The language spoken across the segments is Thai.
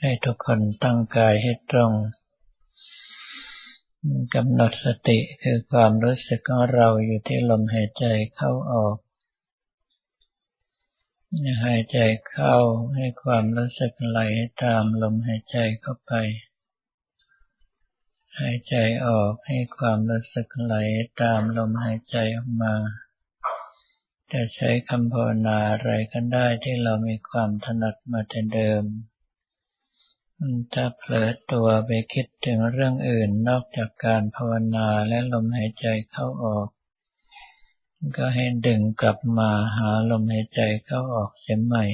ให้ทุกคนตั้งกายให้ตรงกำหนดสติคือความรู้สึกของเราอยู่ที่ลมหายใจเข้าออก หายใจเข้าให้ความรู้สึกไหลตามลมหายใจเข้าไป หายใจออกให้ความรู้สึกไหลตามลมหายใจออกมาจะใช้คำภาวนาอะไรก็ได้ที่เรามีความถนัดมาแต่เดิม ถ้าเผลอตัวไปคิดถึงเรื่องอื่นนอกจากการภาวนาและลมหายใจเข้าออก ก็ให้ดึงกลับมาหาลมหายใจเข้าออกเสียใหม่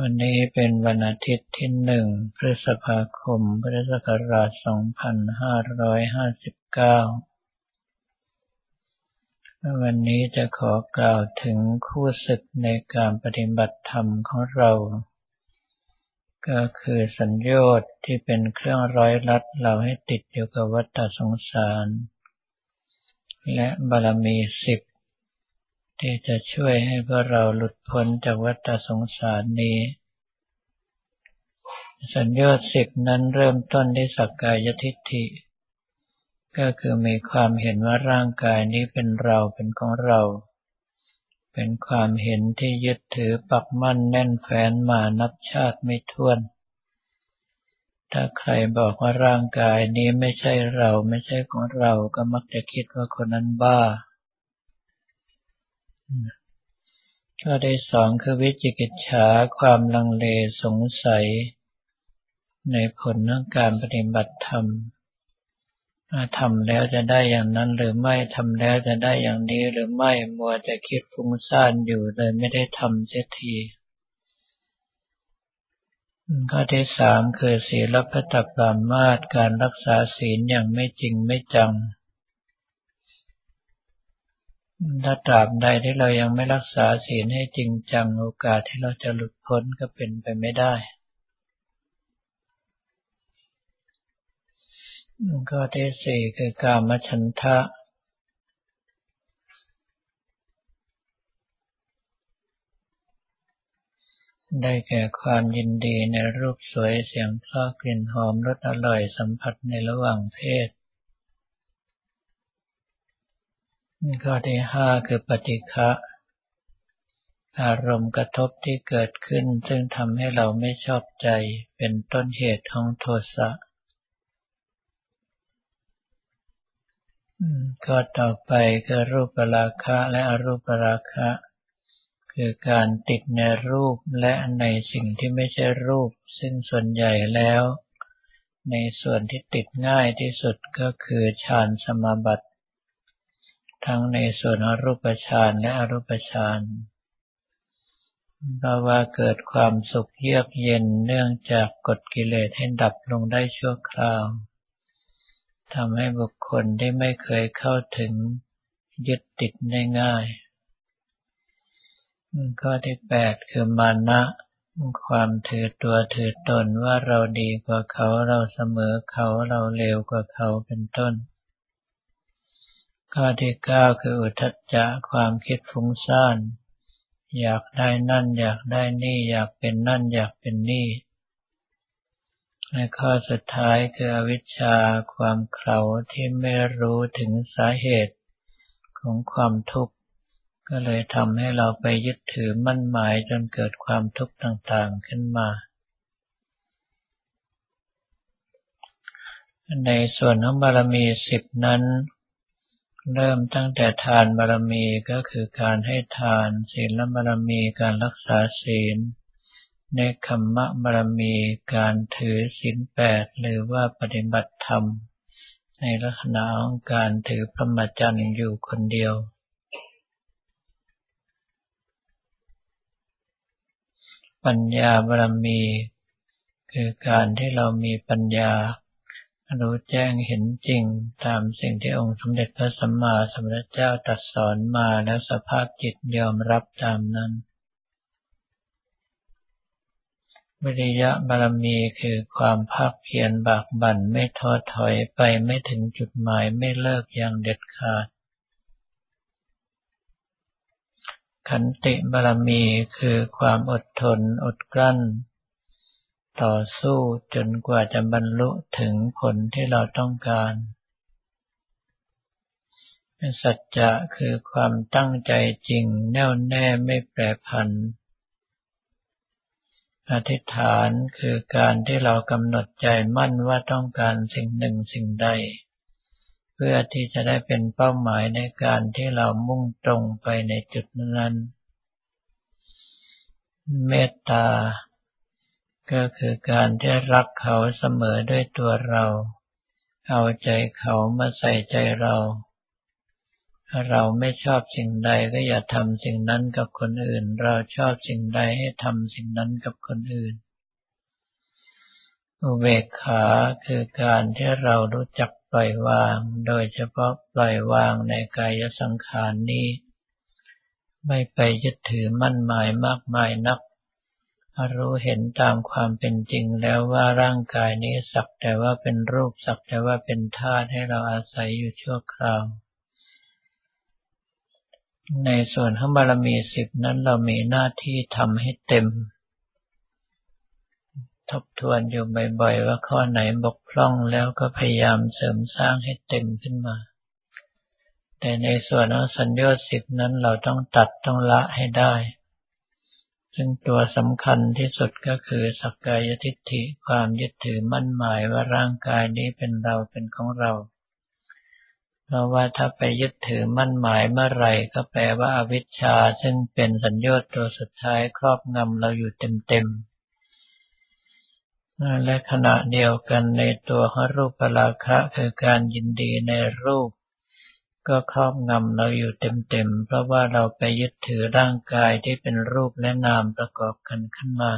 วันนี้เป็นวันอาทิตย์ที่หนึ่งพฤษภาคม พุทธศักราช 2559 วันนี้จะขอกล่าวถึงคู่ศึกในการปฏิบัติธรรมของเรา ก็คือสัญญชน์ที่เป็นเครื่องร้อยลัดเราให้ติดอยู่กับวัฏสงสาร และบารมีสิบที่จะช่วยให้พวกเราหลุดพ้นจากวัฏสงสารนี้ สัญญชน์สิบนั้นเริ่มต้นที่สักกายทิฏฐิ ก็คือมีความเห็นว่าร่างกายนี้เป็นเราเป็นของเรา เป็นความเห็นที่ยึดถือปักมั่นแน่นแฟ้นมานับชาติไม่ถ้วน ถ้าใครบอกว่าร่างกายนี้ไม่ใช่เราไม่ใช่ของเราก็มักจะคิดว่าคนนั้นบ้าก็ได้สองคือวิจิกิจฉาความลังเลสงสัย ในผลของการปฏิบัติธรรม ทำแล้วจะได้อย่างนั้นหรือไม่ทำแล้วจะได้อย่างนี้หรือไม่มัวจะคิดฟุ้งซ่านอยู่เลยไม่ได้ทำเสียทีข้อที่สามคือศีลพัตปรามาตการรักษาศีลอย่างไม่จริงไม่จัง ถ้าตราบใดที่เรายังไม่รักษาศีลให้จริงจังโอกาสที่เราจะหลุดพ้นก็เป็นไปไม่ได้ ข้อที่สี่คือกามฉันทะ ได้แก่ความยินดีในรูปสวยเสียงเพราะกลิ่นหอมรสอร่อยสัมผัสในระหว่างเพศ ข้อที่ห้าคือปฏิฆะอารมณ์กระทบที่เกิดขึ้น ซึ่งทำให้เราไม่ชอบใจเป็นต้นเหตุของโทสะ ก็ต่อไปคือรูปราคะและอรูปราคะ คือการติดในรูปและในสิ่งที่ไม่ใช่รูป ซึ่งส่วนใหญ่แล้ว ในส่วนที่ติดง่ายที่สุดก็คือฌานสมาบัติทั้งในส่วนอรูปฌานและอรูปฌานเพราะว่าเกิดความสุขเยือกเย็นเนื่องจากกฎกิเลสให้ดับลงได้ชั่วคราว ทำให้บุคคลที่ไม่เคยเข้าถึงยึดติดได้ง่าย ข้อที่แปดคือมานะความถือตัวถือตนว่าเราดีกว่าเขาเราเสมอเขาเราเร็วกว่าเขาเป็นต้น ข้อที่เก้าคืออุทจจะความคิดฟุ้งซ่านอยากได้นั่น อยากได้นี่ อยากเป็นนั่น อยากเป็นนี่ และข้อสุดท้ายคืออวิชชาความเข่าที่ไม่รู้ถึงสาเหตุของความทุกข์ ก็เลยทำให้เราไปยึดถือมั่นหมายจนเกิดความทุกข์ต่างๆขึ้นมา ในส่วนของบารมีสิบนั้น เริ่มตั้งแต่ทานบารมีก็คือการให้ทาน ศีลบารมีการรักษาศีล ในคำมะบารมีการถือศีลแปดหรือว่าปฏิบัติธรรม ในลักษณะของการถือพรหมจรรย์อยู่คนเดียว ปัญญาบารมี คือการที่เรามีปัญญา รู้แจ้งเห็นจริงตามสิ่งที่องค์สมเด็จพระสัมมาสัมพุทธเจ้าตรัสสอนมาแล้วสภาพจิตยอมรับตามนั้น วิริยะบารมีคือความภาคเพียรบากบั่นไม่ท้อถอยไปไม่ถึงจุดหมายไม่เลิกอย่างเด็ดขาด ขันติบารมีคือความอดทนอดกลั้น ต่อสู้จนกว่าจะบรรลุถึงผลที่เราต้องการ สัจจะคือความตั้งใจจริงแน่วแน่ไม่แปรผัน อธิษฐานคือการที่เรากำหนดใจมั่นว่าต้องการสิ่งหนึ่งสิ่งใด เพื่อที่จะได้เป็นเป้าหมายในการที่เรามุ่งตรงไปในจุดนั้น เมตตา ก็คือการที่รักเขาเสมอด้วยตัวเรา เอาใจเขามาใส่ใจเรา เราไม่ชอบสิ่งใดก็อย่าทำสิ่งนั้นกับคนอื่น เราชอบสิ่งใดให้ทำสิ่งนั้นกับคนอื่น อุเบกขาคือการที่เรารู้จักปล่อยวาง โดยเฉพาะปล่อยวางในกายสังขารนนี้ ไม่ไปยึดถือมั่นหมายมากมายนัก รู้เห็นตามความเป็นจริงแล้วว่าร่างกายนี้สักแต่ว่าเป็นรูปสักแต่ว่าเป็นธาตุให้เราอาศัยอยู่ชั่วคราว ในส่วนของบารมีสิบนั้นเรามีหน้าที่ทำให้เต็ม ทบทวนอยู่บ่อยๆ ว่าข้อไหนบกพร่องแล้วก็พยายามเสริมสร้างให้เต็มขึ้นมา แต่ในส่วนของสัญญาสิบนั้นเราต้องตัดต้องละให้ได้ ซึ่งตัวสำคัญที่สุดก็คือสักกายทิฏฐิความยึดถือมั่นหมายว่าร่างกายนี้เป็นเราเป็นของเรา เพราะว่าถ้าไปยึดถือมั่นหมายเมื่อไหร่ก็แปลว่าอาวิชชาซึ่งเป็นสัญญาตัวสุดท้ายครอบงำเราอยู่เต็มๆ และขณะเดียวกันในตัวของรูปราคะคือการยินดีในรูป ก็ครอบงำเราอยู่เต็มๆ เพราะว่าเราไปยึดถือร่างกายที่เป็นรูปและนามประกอบกันขึ้นมา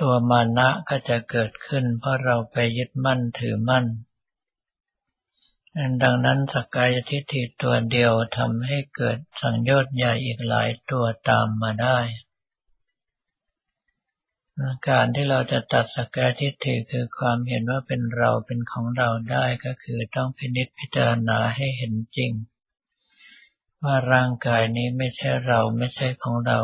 ตัวมานะก็จะเกิดขึ้น เพราะเราไปยึดมั่นถือมั่น ดังนั้นสกกายทิฏฐิตัวเดียวทำให้เกิดสังโยชน์ใหญ่อีกหลายตัวตามมาได้ การที่เราจะตัดสกายทิฏฐิคือความเห็นว่าเป็นเราเป็นของเราได้ก็คือต้องพินิจพิจารณาให้เห็นจริง ว่าร่างกายนี้ไม่ใช่เราไม่ใช่ของเรา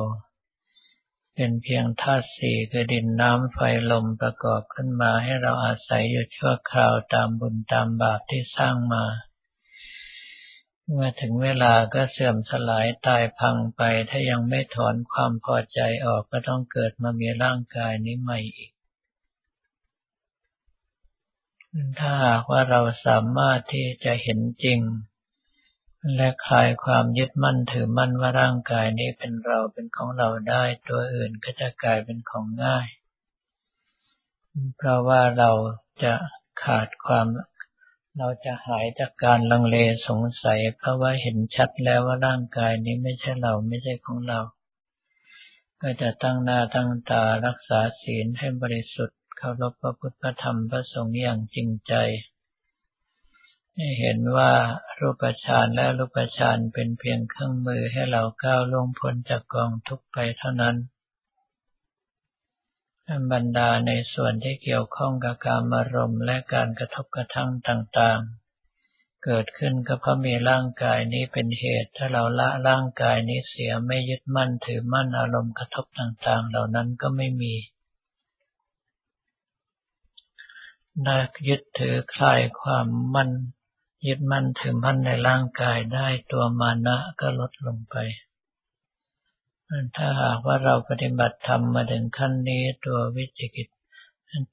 เป็นเพียงธาตุสี่คือดินน้ำไฟลมประกอบขึ้นมาให้เราอาศัยอยู่ชั่วคราวตามบุญตามบาปที่สร้างมา เมื่อถึงเวลาก็เสื่อมสลายตายพังไป ถ้ายังไม่ถอนความพอใจออกก็ต้องเกิดมามีร่างกายนี้ใหม่อีก ถ้าหากว่าเราสามารถที่จะเห็นจริง และคลายความยึดมั่นถือมั่นว่าร่างกายนี้เป็นเราเป็นของเราได้ ตัวอื่นก็จะกลายเป็นของง่าย เพราะว่าเราจะขาดความ เราจะหายจากการลังเลสงสัย เพราะว่าเห็นชัดแล้วว่าร่างกายนี้ไม่ใช่เราไม่ใช่ของเรา ก็จะตั้งหน้าตั้งตารักษาศีลให้บริสุทธิ์เคารพพระพุทธธรรมพระสงฆ์อย่างจริงใจ ให้เห็นว่ารูปฌานและรูปฌานเป็นเพียงเครื่องมือให้เราก้าวล่วงพ้นจากกองทุกข์ไปเท่านั้นบรรดาในส่วนที่เกี่ยวข้องกับการอารมณ์และการกระทบกระทั่งต่างๆ เกิดขึ้นก็เพราะมีร่างกายนี้เป็นเหตุ ถ้าเราละร่างกายนี้เสียไม่ยึดมั่นถือมั่นอารมณ์กระทบต่างๆ เหล่านั้นก็ไม่มีนักยึดถือคลายความมั่น ยึดมั่นถือมั่นในร่างกายได้ตัวมานะก็ลดลงไปถ้าหากว่าเราปฏิบัติธรรมมาถึงขั้นนี้ตัววิจิกิจ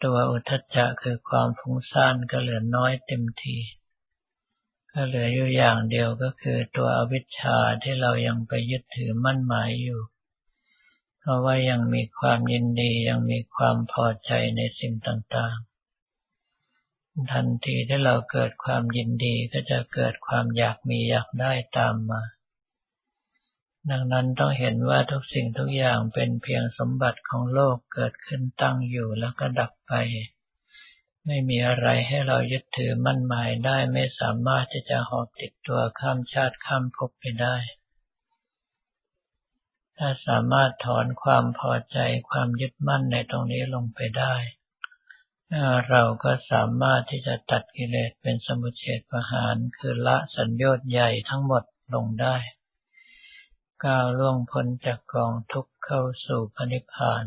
ตัวอุทจจะคือความฟุ้งซ่านก็เหลือน้อยเต็มทีก็เหลืออยู่อย่างเดียวก็คือตัวอวิชชาที่เรายังไปยึดถือมั่นหมายอยู่ เพราะว่ายังมีความยินดียังมีความพอใจในสิ่งต่างๆ ทันทีที่เราเกิดความยินดีก็จะเกิดความอยากมีอยากได้ตามมา ดังนั้นต้องเห็นว่าทุกสิ่งทุกอย่างเป็นเพียงสมบัติของโลกเกิดขึ้นตั้งอยู่แล้วก็ดับไป ไม่มีอะไรให้เรายึดถือมั่นหมายได้ไม่สามารถที่จะหอบติดตัวข้ามชาติข้ามภพไปได้ ถ้าสามารถถอนความพอใจความยึดมั่นในตรงนี้ลงไปได้ เราก็สามารถที่จะตัดกิเลสเป็นสมุเฉดประหารคือละสัญญาใหญ่ทั้งหมดลงได้ ก้าวล่วงพ้นจากกองทุกข์เข้าสู่พระนิพพาน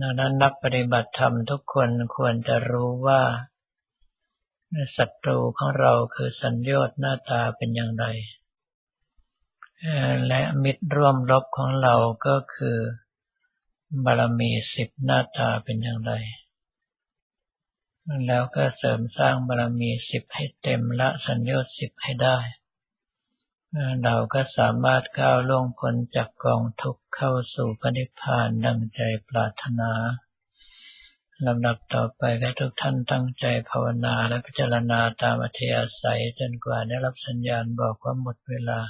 ดังนั้นนักปฏิบัติธรรมทุกคนควรจะรู้ว่าศัตรูของเราคือสัญญาตหน้าตาเป็นอย่างไร และมิตรร่วมรบของเราก็คือ บารมีสิบหน้าตาเป็นอย่างไร แล้วก็เสริมสร้างบารมีสิบให้เต็มละสัญญาสิบให้ได้ เราก็สามารถก้าวล่วงพ้นจากกองทุกข์เข้าสู่พระนิพพานดังใจปรารถนาลำดับต่อไปให้ทุกท่านตั้งใจภาวนาและพิจารณาตามอัธยาศัยจนกว่าได้รับสัญญาณบอกว่าหมดเวลา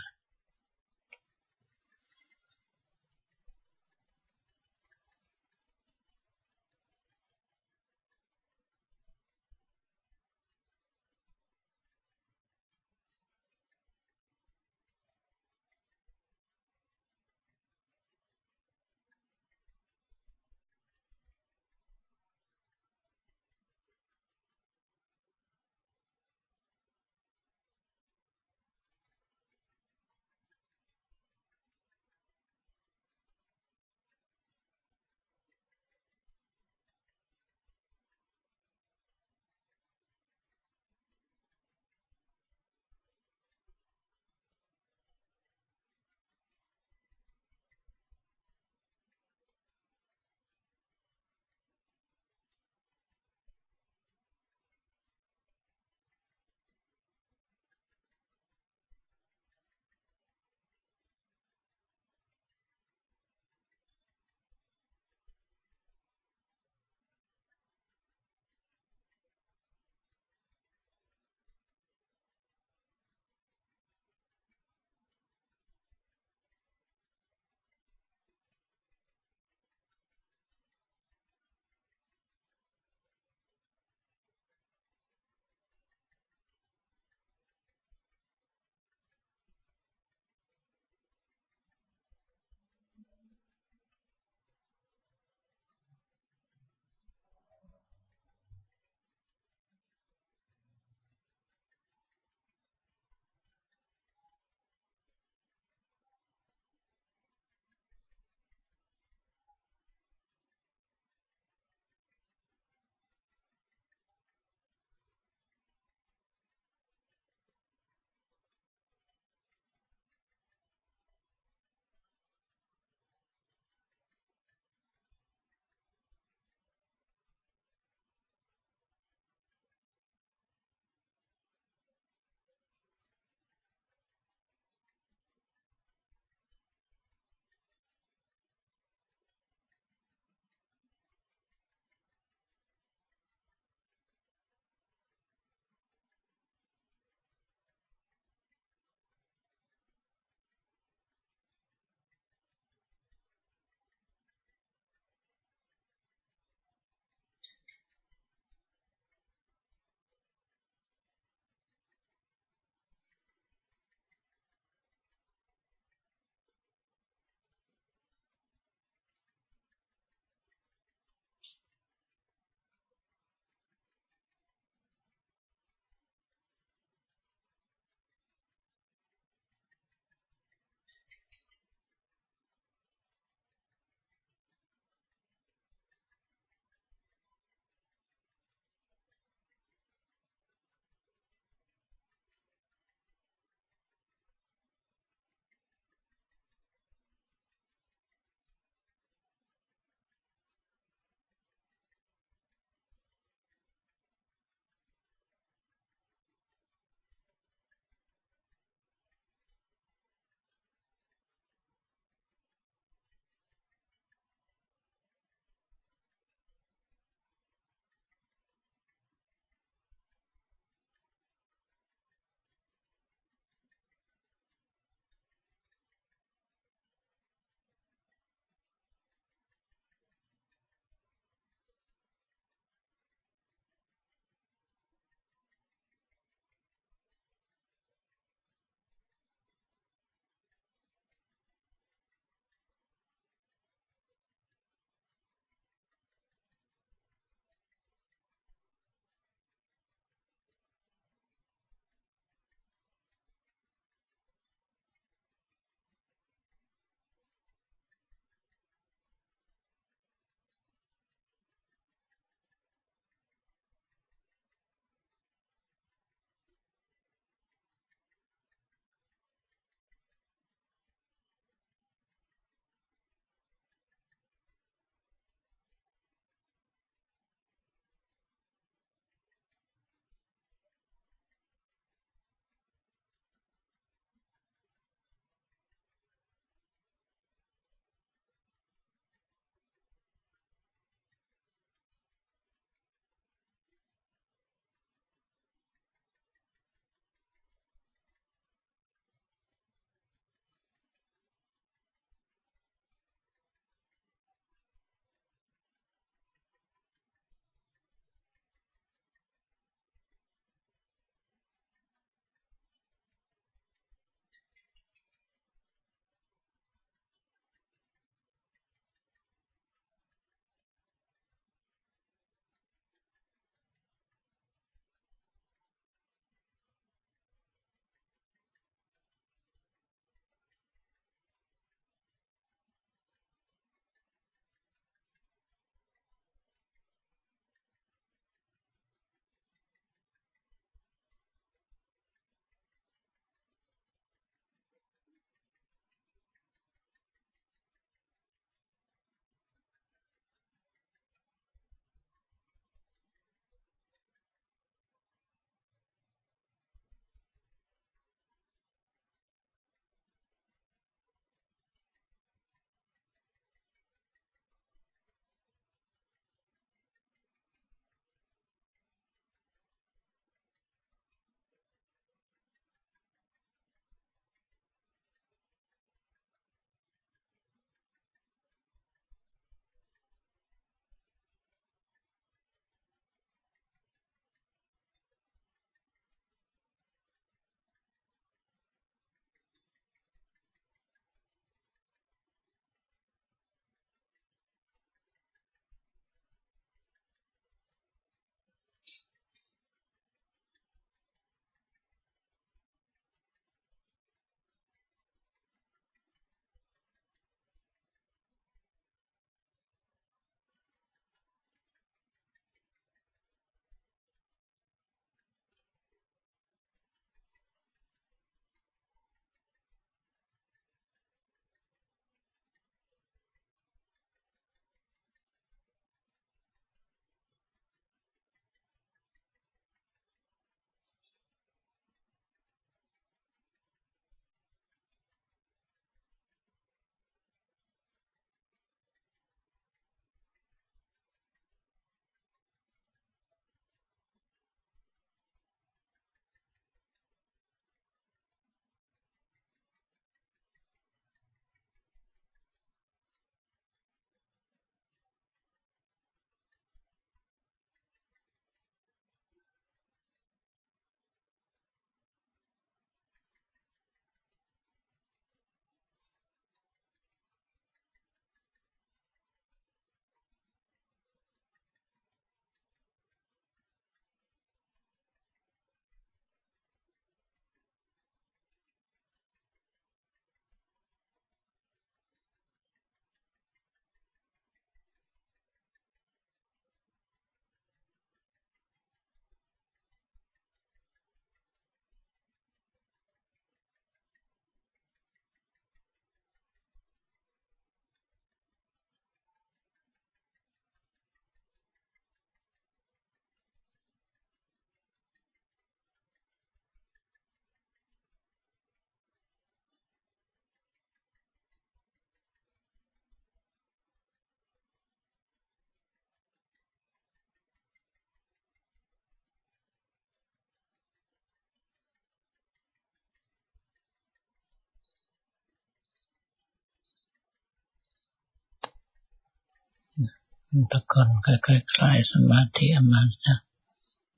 ทุกคนค่อยๆคลายสมาธิออกมานะ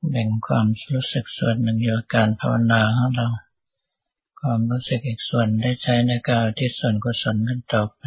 แบ่งความรู้สึกส่วนหนึ่งอยู่กับการภาวนาของเรา ความรู้สึกอีกส่วนได้ใช้ในการที่ส่วนกุศลนั้นต่อไป